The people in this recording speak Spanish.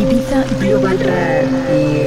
Ibiza Global Radio.